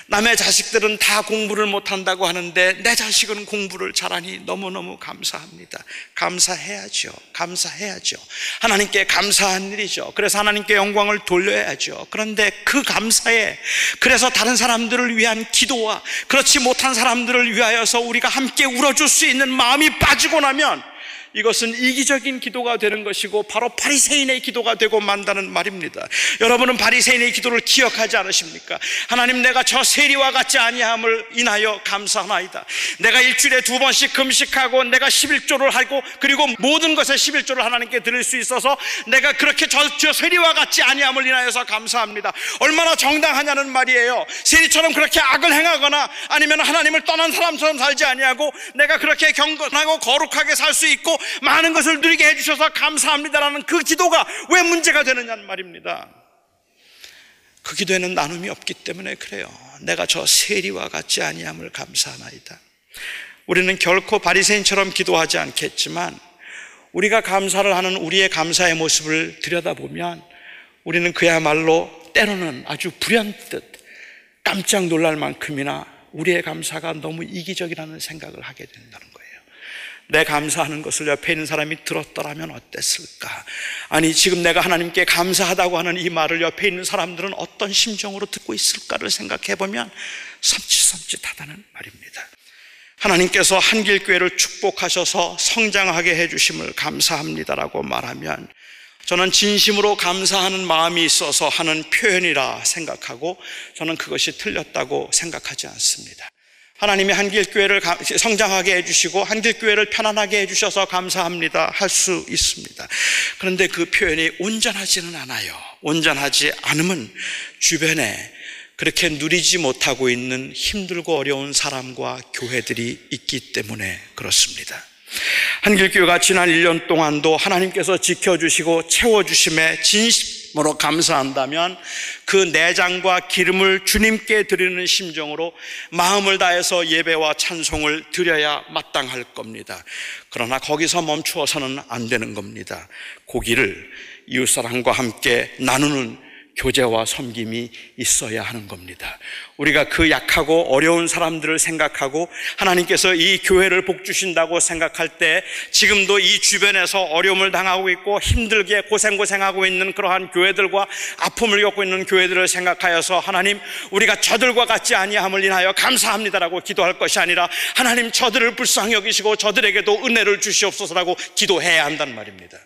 남의 자식들은 다 공부를 못한다고 하는데 내 자식은 공부를 잘하니 너무너무 감사합니다. 감사해야죠. 감사해야죠. 하나님께 감사한 일이죠. 그래서 하나님께 영광을 돌려야죠. 그런데 그 감사에 그래서 다른 사람들을 위한 기도와 그렇지 못한 사람들을 위하여서 우리가 함께 울어줄 수 있는 마음이 빠지고 나면 이것은 이기적인 기도가 되는 것이고 바로 바리새인의 기도가 되고 만다는 말입니다. 여러분은 바리새인의 기도를 기억하지 않으십니까? 하나님 내가 저 세리와 같지 아니함을 인하여 감사하나이다. 내가 일주일에 두 번씩 금식하고 내가 11조를 하고 그리고 모든 것에 11조를 하나님께 드릴 수 있어서 내가 그렇게 저, 저 세리와 같지 아니함을 인하여서 감사합니다. 얼마나 정당하냐는 말이에요. 세리처럼 그렇게 악을 행하거나 아니면 하나님을 떠난 사람처럼 살지 아니하고 내가 그렇게 경건하고 거룩하게 살 수 있고 많은 것을 누리게 해주셔서 감사합니다라는 그 기도가 왜 문제가 되느냐는 말입니다. 그 기도에는 나눔이 없기 때문에 그래요. 내가 저 세리와 같지 아니함을 감사하나이다. 우리는 결코 바리새인처럼 기도하지 않겠지만 우리가 감사를 하는 우리의 감사의 모습을 들여다보면 우리는 그야말로 때로는 아주 불현듯 깜짝 놀랄 만큼이나 우리의 감사가 너무 이기적이라는 생각을 하게 된다는. 내 감사하는 것을 옆에 있는 사람이 들었더라면 어땠을까? 아니, 지금 내가 하나님께 감사하다고 하는 이 말을 옆에 있는 사람들은 어떤 심정으로 듣고 있을까를 생각해 보면 섬찟섬찟하다는 말입니다. 하나님께서 한길교회를 축복하셔서 성장하게 해주심을 감사합니다라고 말하면 저는 진심으로 감사하는 마음이 있어서 하는 표현이라 생각하고 저는 그것이 틀렸다고 생각하지 않습니다. 하나님이 한길교회를 성장하게 해주시고 한길교회를 편안하게 해주셔서 감사합니다 할 수 있습니다. 그런데 그 표현이 온전하지는 않아요. 온전하지 않으면 주변에 그렇게 누리지 못하고 있는 힘들고 어려운 사람과 교회들이 있기 때문에 그렇습니다. 한길교회가 지난 1년 동안도 하나님께서 지켜주시고 채워주심에 진심으로 감사한다면 그 내장과 기름을 주님께 드리는 심정으로 마음을 다해서 예배와 찬송을 드려야 마땅할 겁니다. 그러나 거기서 멈추어서는 안 되는 겁니다. 고기를 이웃사람과 함께 나누는 교제와 섬김이 있어야 하는 겁니다. 우리가 그 약하고 어려운 사람들을 생각하고 하나님께서 이 교회를 복주신다고 생각할 때 지금도 이 주변에서 어려움을 당하고 있고 힘들게 고생고생하고 있는 그러한 교회들과 아픔을 겪고 있는 교회들을 생각하여서 하나님 우리가 저들과 같지 아니함을 인하여 감사합니다라고 기도할 것이 아니라 하나님 저들을 불쌍히 여기시고 저들에게도 은혜를 주시옵소서라고 기도해야 한단 말입니다.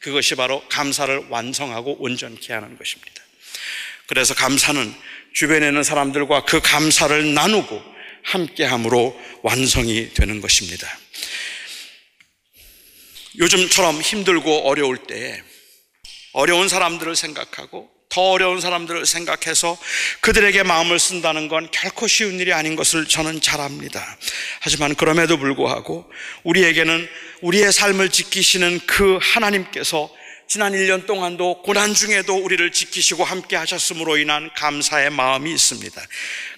그것이 바로 감사를 완성하고 온전케 하는 것입니다. 그래서 감사는 주변에 있는 사람들과 그 감사를 나누고 함께함으로 완성이 되는 것입니다. 요즘처럼 힘들고 어려울 때 어려운 사람들을 생각하고 더 어려운 사람들을 생각해서 그들에게 마음을 쓴다는 건 결코 쉬운 일이 아닌 것을 저는 잘 압니다. 하지만 그럼에도 불구하고 우리에게는 우리의 삶을 지키시는 그 하나님께서 지난 1년 동안도 고난 중에도 우리를 지키시고 함께 하셨으므로 인한 감사의 마음이 있습니다.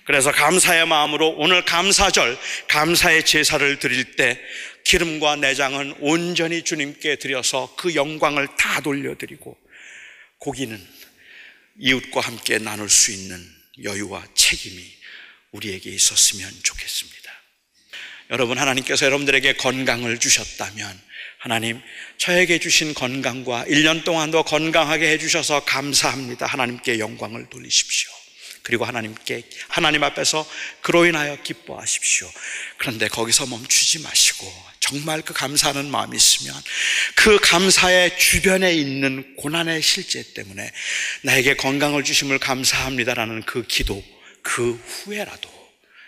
그래서 감사의 마음으로 오늘 감사절, 감사의 제사를 드릴 때 기름과 내장은 온전히 주님께 드려서 그 영광을 다 돌려드리고 고기는 이웃과 함께 나눌 수 있는 여유와 책임이 우리에게 있었으면 좋겠습니다. 여러분, 하나님께서 여러분들에게 건강을 주셨다면 하나님, 저에게 주신 건강과 1년 동안도 건강하게 해주셔서 감사합니다. 하나님께 영광을 돌리십시오. 그리고 하나님께, 하나님 앞에서 그로 인하여 기뻐하십시오. 그런데 거기서 멈추지 마시고, 정말 그 감사하는 마음이 있으면 그 감사의 주변에 있는 고난의 실제 때문에 나에게 건강을 주심을 감사합니다라는 그 기도, 그 후에라도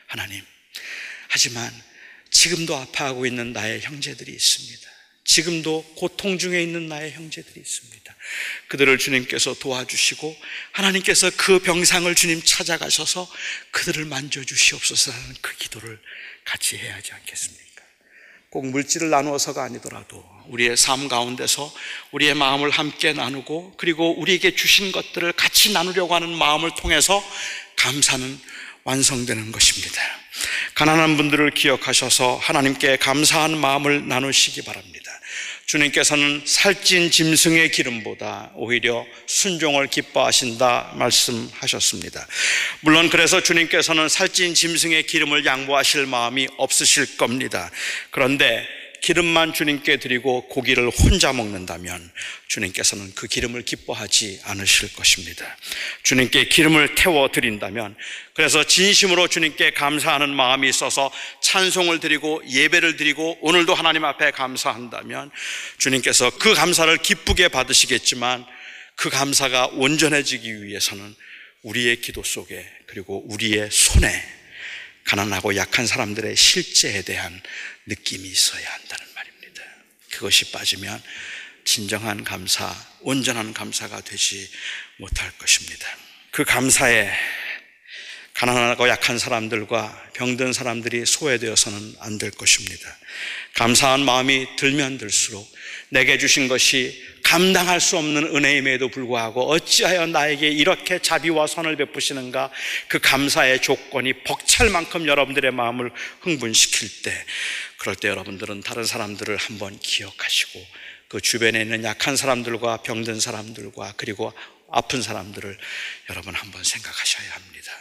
하나님, 하지만 지금도 아파하고 있는 나의 형제들이 있습니다. 지금도 고통 중에 있는 나의 형제들이 있습니다. 그들을 주님께서 도와주시고 하나님께서 그 병상을 주님 찾아가셔서 그들을 만져주시옵소서라는 그 기도를 같이 해야 하지 않겠습니까? 꼭 물질을 나누어서가 아니더라도 우리의 삶 가운데서 우리의 마음을 함께 나누고 그리고 우리에게 주신 것들을 같이 나누려고 하는 마음을 통해서 감사는 완성되는 것입니다. 가난한 분들을 기억하셔서 하나님께 감사한 마음을 나누시기 바랍니다. 주님께서는 살찐 짐승의 기름보다 오히려 순종을 기뻐하신다 말씀하셨습니다. 물론 그래서 주님께서는 살찐 짐승의 기름을 양보하실 마음이 없으실 겁니다. 그런데 기름만 주님께 드리고 고기를 혼자 먹는다면 주님께서는 그 기름을 기뻐하지 않으실 것입니다. 주님께 기름을 태워 드린다면 그래서 진심으로 주님께 감사하는 마음이 있어서 찬송을 드리고 예배를 드리고 오늘도 하나님 앞에 감사한다면 주님께서 그 감사를 기쁘게 받으시겠지만 그 감사가 온전해지기 위해서는 우리의 기도 속에 그리고 우리의 손에 가난하고 약한 사람들의 실제에 대한 느낌이 있어야 한다는 말입니다. 그것이 빠지면 진정한 감사, 온전한 감사가 되지 못할 것입니다. 그 감사에 가난하고 약한 사람들과 병든 사람들이 소외되어서는 안 될 것입니다. 감사한 마음이 들면 들수록 내게 주신 것이 감당할 수 없는 은혜임에도 불구하고 어찌하여 나에게 이렇게 자비와 선을 베푸시는가 그 감사의 조건이 벅찰 만큼 여러분들의 마음을 흥분시킬 때 그럴 때 여러분들은 다른 사람들을 한번 기억하시고 그 주변에 있는 약한 사람들과 병든 사람들과 그리고 아픈 사람들을 여러분 한번 생각하셔야 합니다.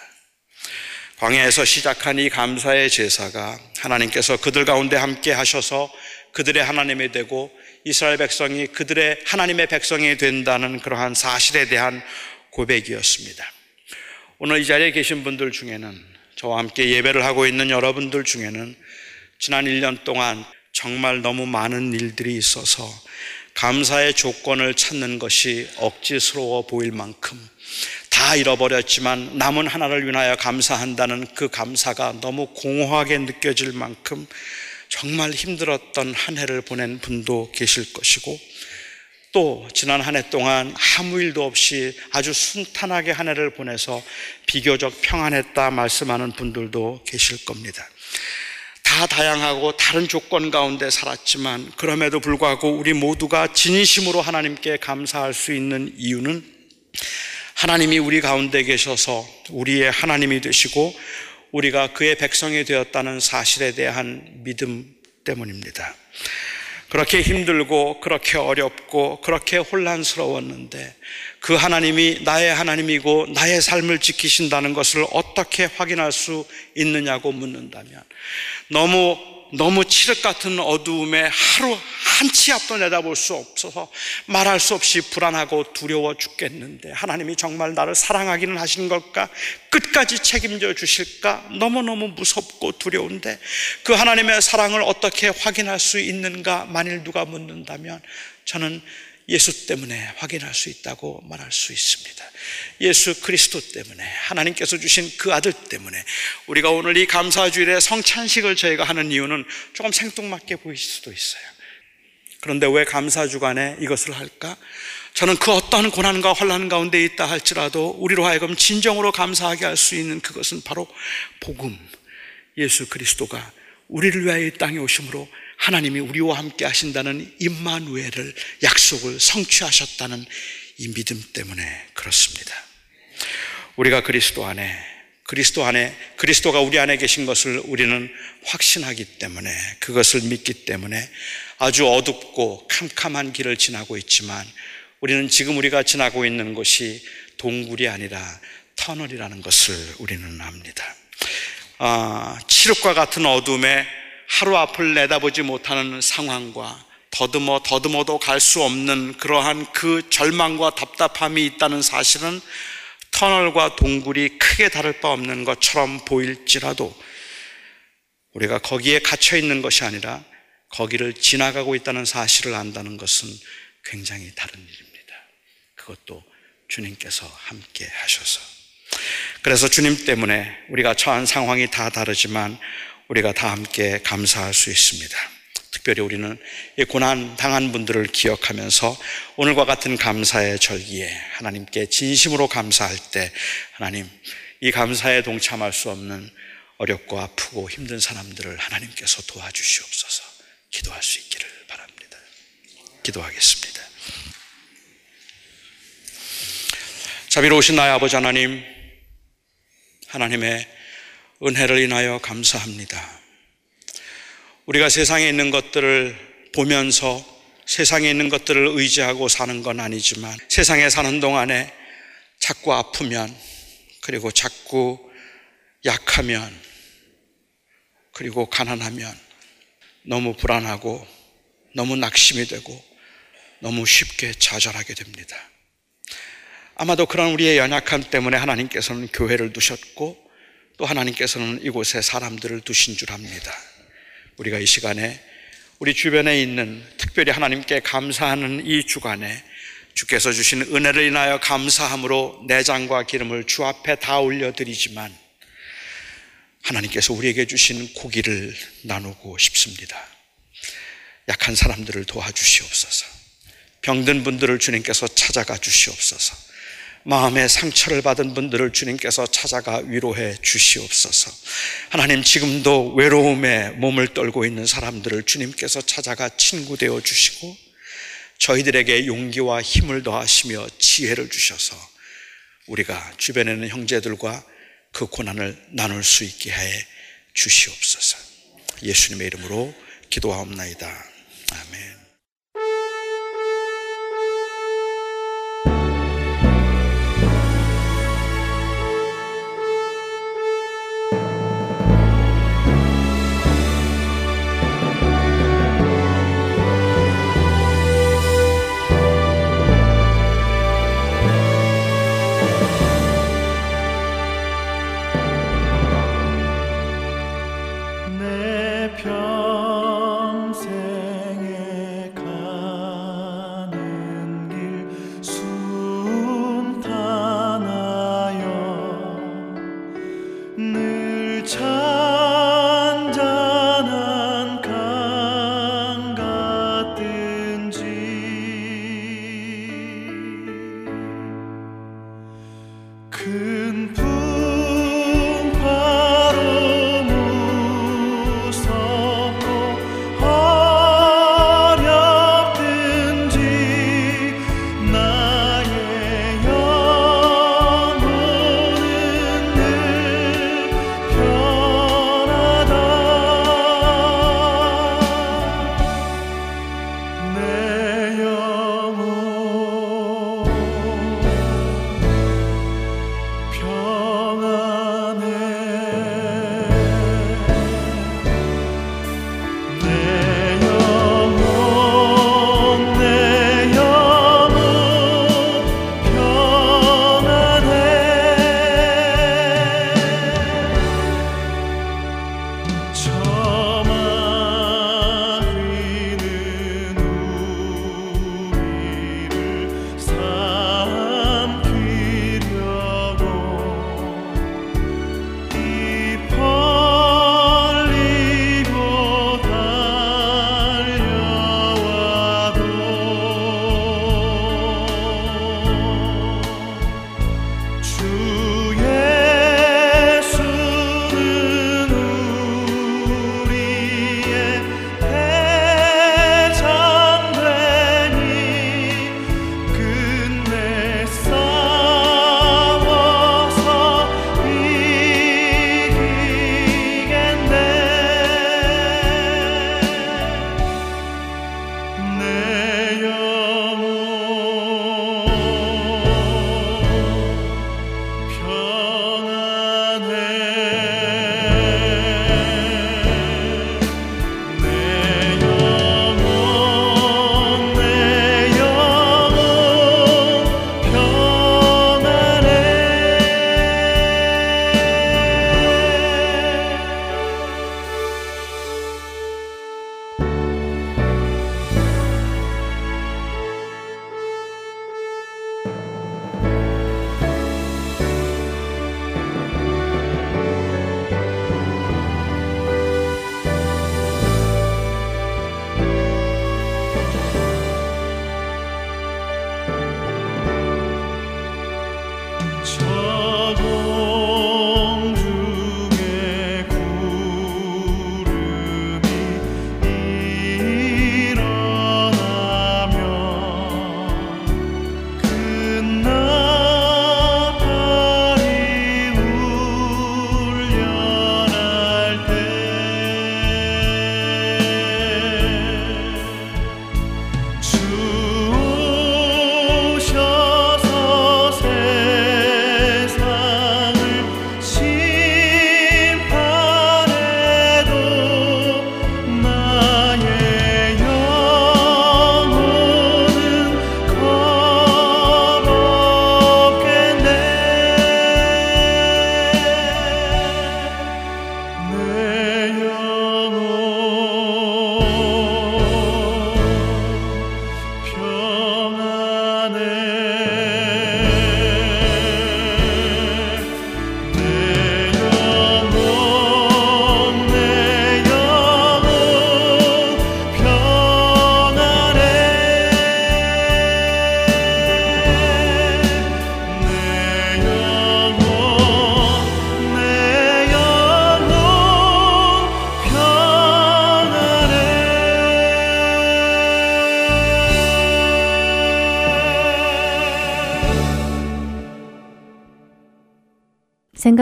광야에서 시작한 이 감사의 제사가 하나님께서 그들 가운데 함께 하셔서 그들의 하나님이 되고 이스라엘 백성이 그들의 하나님의 백성이 된다는 그러한 사실에 대한 고백이었습니다. 오늘 이 자리에 계신 분들 중에는 저와 함께 예배를 하고 있는 여러분들 중에는 지난 1년 동안 정말 너무 많은 일들이 있어서 감사의 조건을 찾는 것이 억지스러워 보일 만큼 다 잃어버렸지만 남은 하나를 위하여 감사한다는 그 감사가 너무 공허하게 느껴질 만큼 정말 힘들었던 한 해를 보낸 분도 계실 것이고 또 지난 한 해 동안 아무 일도 없이 아주 순탄하게 한 해를 보내서 비교적 평안했다 말씀하는 분들도 계실 겁니다. 다 다양하고 다른 조건 가운데 살았지만 그럼에도 불구하고 우리 모두가 진심으로 하나님께 감사할 수 있는 이유는 하나님이 우리 가운데 계셔서 우리의 하나님이 되시고 우리가 그의 백성이 되었다는 사실에 대한 믿음 때문입니다. 그렇게 힘들고 그렇게 어렵고 그렇게 혼란스러웠는데 그 하나님이 나의 하나님이고 나의 삶을 지키신다는 것을 어떻게 확인할 수 있느냐고 묻는다면 너무 너무 칠흑 같은 어두움에 하루 한 치 앞도 내다볼 수 없어서 말할 수 없이 불안하고 두려워 죽겠는데 하나님이 정말 나를 사랑하기는 하시는 걸까? 끝까지 책임져 주실까? 너무너무 무섭고 두려운데 그 하나님의 사랑을 어떻게 확인할 수 있는가? 만일 누가 묻는다면 저는 예수 때문에 확인할 수 있다고 말할 수 있습니다. 예수 그리스도 때문에 하나님께서 주신 그 아들 때문에 우리가 오늘 이 감사주일에 성찬식을 저희가 하는 이유는 조금 생뚱맞게 보일 수도 있어요. 그런데 왜 감사주간에 이것을 할까? 저는 그 어떠한 고난과 환란 가운데 있다 할지라도 우리로 하여금 진정으로 감사하게 할 수 있는 그것은 바로 복음 예수 그리스도가 우리를 위하여 이 땅에 오심으로 하나님이 우리와 함께 하신다는 임마누엘을 약속을 성취하셨다는 이 믿음 때문에 그렇습니다. 우리가 그리스도 안에 그리스도 안에 그리스도가 우리 안에 계신 것을 우리는 확신하기 때문에 그것을 믿기 때문에 아주 어둡고 캄캄한 길을 지나고 있지만 우리는 지금 우리가 지나고 있는 곳이 동굴이 아니라 터널이라는 것을 우리는 압니다. 아, 칠흑과 같은 어둠에 하루 앞을 내다보지 못하는 상황과 더듬어 더듬어도 갈 수 없는 그러한 그 절망과 답답함이 있다는 사실은 터널과 동굴이 크게 다를 바 없는 것처럼 보일지라도 우리가 거기에 갇혀 있는 것이 아니라 거기를 지나가고 있다는 사실을 안다는 것은 굉장히 다른 일입니다. 그것도 주님께서 함께 하셔서. 그래서 주님 때문에 우리가 처한 상황이 다 다르지만 우리가 다 함께 감사할 수 있습니다. 특별히 우리는 이 고난 당한 분들을 기억하면서 오늘과 같은 감사의 절기에 하나님께 진심으로 감사할 때 하나님 이 감사에 동참할 수 없는 어렵고 아프고 힘든 사람들을 하나님께서 도와주시옵소서 기도할 수 있기를 바랍니다. 기도하겠습니다. 자비로우신 나의 아버지 하나님, 하나님의 은혜를 인하여 감사합니다. 우리가 세상에 있는 것들을 보면서 세상에 있는 것들을 의지하고 사는 건 아니지만 세상에 사는 동안에 자꾸 아프면 그리고 자꾸 약하면 그리고 가난하면 너무 불안하고 너무 낙심이 되고 너무 쉽게 좌절하게 됩니다. 아마도 그런 우리의 연약함 때문에 하나님께서는 교회를 두셨고 또 하나님께서는 이곳에 사람들을 두신 줄 압니다. 우리가 이 시간에 우리 주변에 있는 특별히 하나님께 감사하는 이 주간에 주께서 주신 은혜를 인하여 감사함으로 내장과 기름을 주 앞에 다 올려드리지만 하나님께서 우리에게 주신 고기를 나누고 싶습니다. 약한 사람들을 도와주시옵소서. 병든 분들을 주님께서 찾아가 주시옵소서. 마음의 상처를 받은 분들을 주님께서 찾아가 위로해 주시옵소서. 하나님 지금도 외로움에 몸을 떨고 있는 사람들을 주님께서 찾아가 친구 되어 주시고 저희들에게 용기와 힘을 더하시며 지혜를 주셔서 우리가 주변에 있는 형제들과 그 고난을 나눌 수 있게 해 주시옵소서. 예수님의 이름으로 기도하옵나이다. 아멘.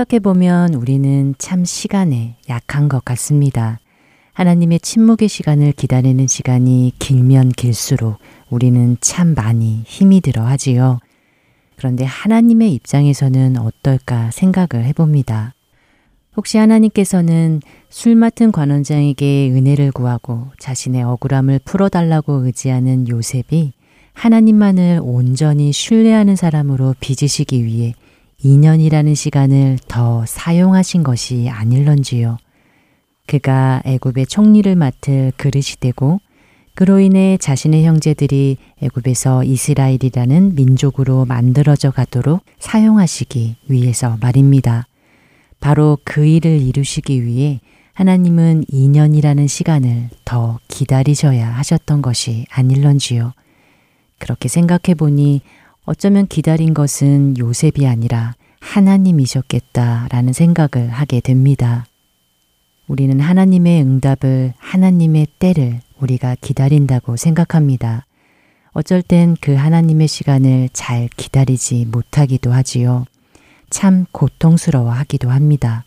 생각해보면 우리는 참 시간에 약한 것 같습니다. 하나님의 침묵의 시간을 기다리는 시간이 길면 길수록 우리는 참 많이 힘이 들어 하지요. 그런데 하나님의 입장에서는 어떨까 생각을 해봅니다. 혹시 하나님께서는 술 맡은 관원장에게 은혜를 구하고 자신의 억울함을 풀어달라고 의지하는 요셉이 하나님만을 온전히 신뢰하는 사람으로 빚으시기 위해 2년이라는 시간을 더 사용하신 것이 아닐런지요. 그가 애굽의 총리를 맡을 그릇이 되고 그로 인해 자신의 형제들이 애굽에서 이스라엘이라는 민족으로 만들어져 가도록 사용하시기 위해서 말입니다. 바로 그 일을 이루시기 위해 하나님은 2년이라는 시간을 더 기다리셔야 하셨던 것이 아닐런지요. 그렇게 생각해 보니 어쩌면 기다린 것은 요셉이 아니라 하나님이셨겠다라는 생각을 하게 됩니다. 우리는 하나님의 응답을 하나님의 때를 우리가 기다린다고 생각합니다. 어쩔 땐 그 하나님의 시간을 잘 기다리지 못하기도 하지요. 참 고통스러워 하기도 합니다.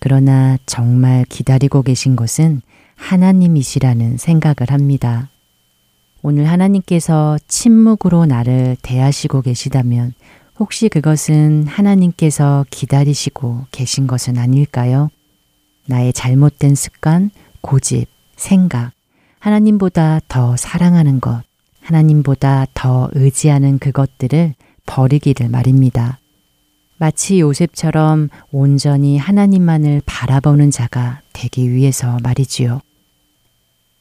그러나 정말 기다리고 계신 것은 하나님이시라는 생각을 합니다. 오늘 하나님께서 침묵으로 나를 대하시고 계시다면 혹시 그것은 하나님께서 기다리시고 계신 것은 아닐까요? 나의 잘못된 습관, 고집, 생각, 하나님보다 더 사랑하는 것, 하나님보다 더 의지하는 그것들을 버리기를 말입니다. 마치 요셉처럼 온전히 하나님만을 바라보는 자가 되기 위해서 말이지요.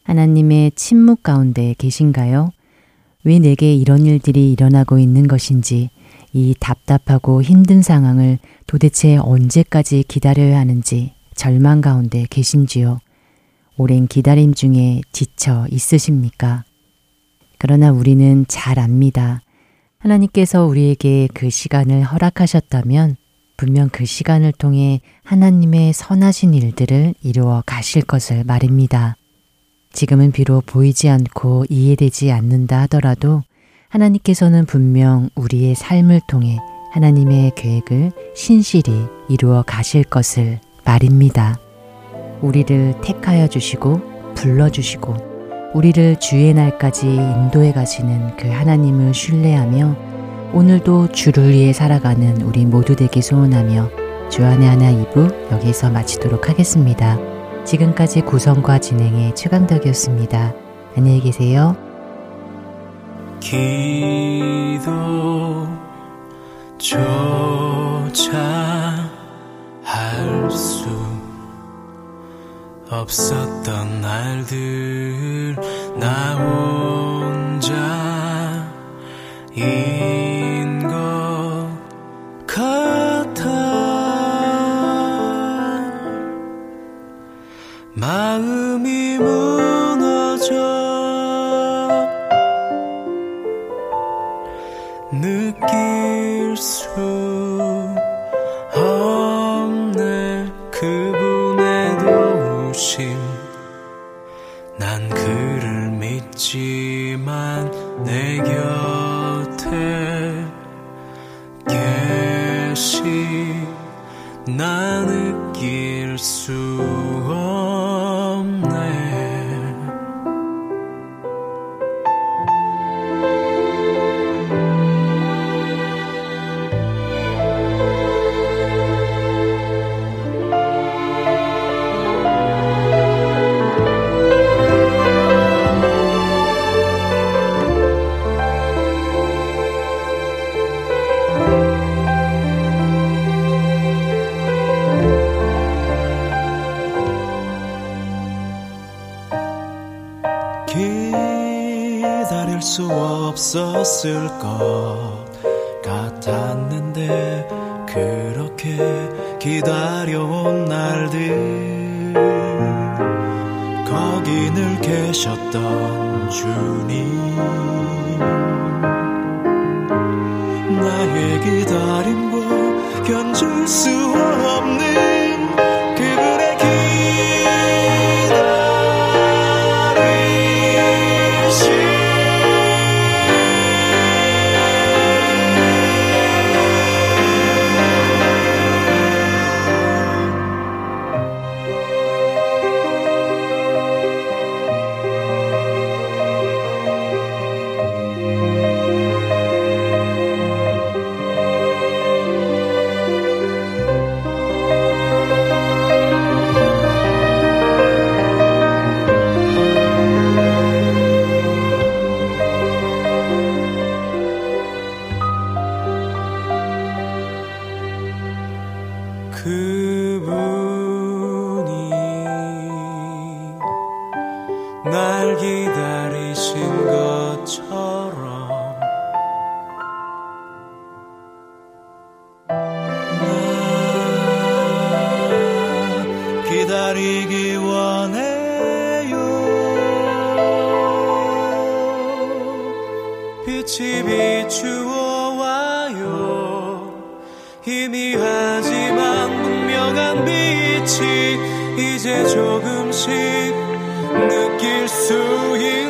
하나님의 침묵 가운데 계신가요? 왜 내게 이런 일들이 일어나고 있는 것인지 이 답답하고 힘든 상황을 도대체 언제까지 기다려야 하는지 절망 가운데 계신지요? 오랜 기다림 중에 지쳐 있으십니까? 그러나 우리는 잘 압니다. 하나님께서 우리에게 그 시간을 허락하셨다면 분명 그 시간을 통해 하나님의 선하신 일들을 이루어 가실 것을 말입니다. 지금은 비록 보이지 않고 이해되지 않는다 하더라도 하나님께서는 분명 우리의 삶을 통해 하나님의 계획을 신실히 이루어 가실 것을 말입니다. 우리를 택하여 주시고 불러주시고 우리를 주의 날까지 인도해 가시는 그 하나님을 신뢰하며 오늘도 주를 위해 살아가는 우리 모두 되기 소원하며 주안의 하나 2부 여기서 마치도록 하겠습니다. 지금까지 구성과 진행의 최강덕이었습니다. 안녕히 계세요. 기도조차 할 수 없었던 날들 나 혼자인 마음이 무너져 느낄 수 없네. 그분의 도우심. 난 그를 믿지만 내 곁에 계시. 나 느낄 수 없네 것 같았는데 그렇게 기다 빛이 비추어와요. 희미하지만 분명한 빛이 이제 조금씩 느낄 수 있어요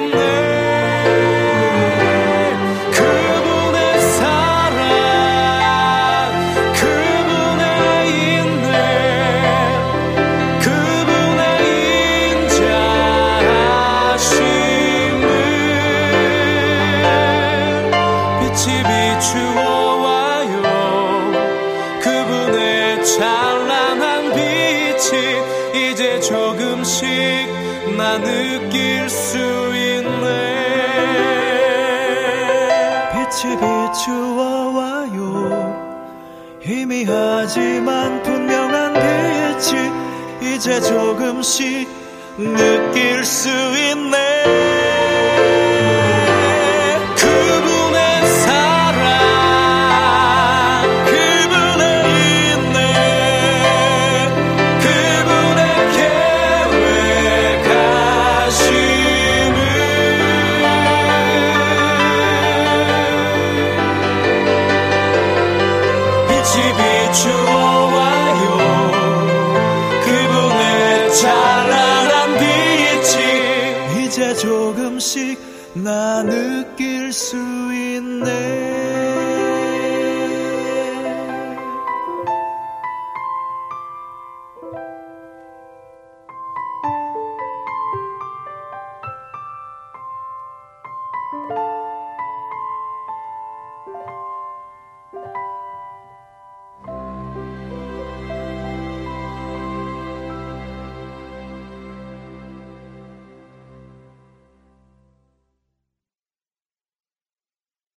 하지만 분명한 빛이 이제 조금씩 느낄 수 있네.